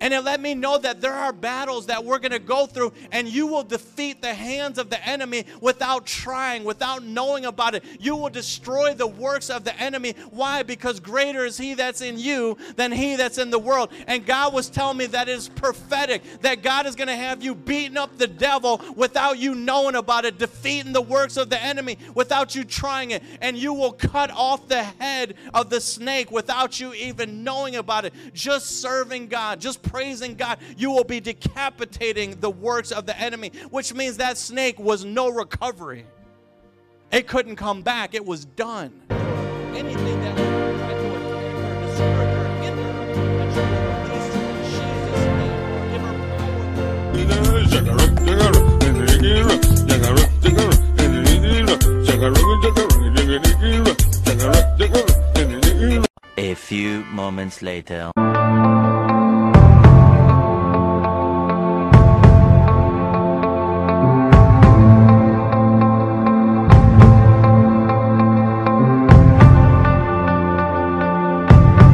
And it let me know that there are battles that we're going to go through, and you will defeat the hands of the enemy without trying, without knowing about it. You will destroy the works of the enemy. Why? Because greater is he that's in you than he that's in the world. And God was telling me that is prophetic, that God is going to have you beating up the devil without you knowing about it, defeating the works of the enemy without you trying it. And you will cut off the head of the snake without you even knowing about it. Just serving God, just praising God, you will be decapitating the works of the enemy, which means that snake was no recovery. It couldn't come back, it was done. Anything that. A few moments later.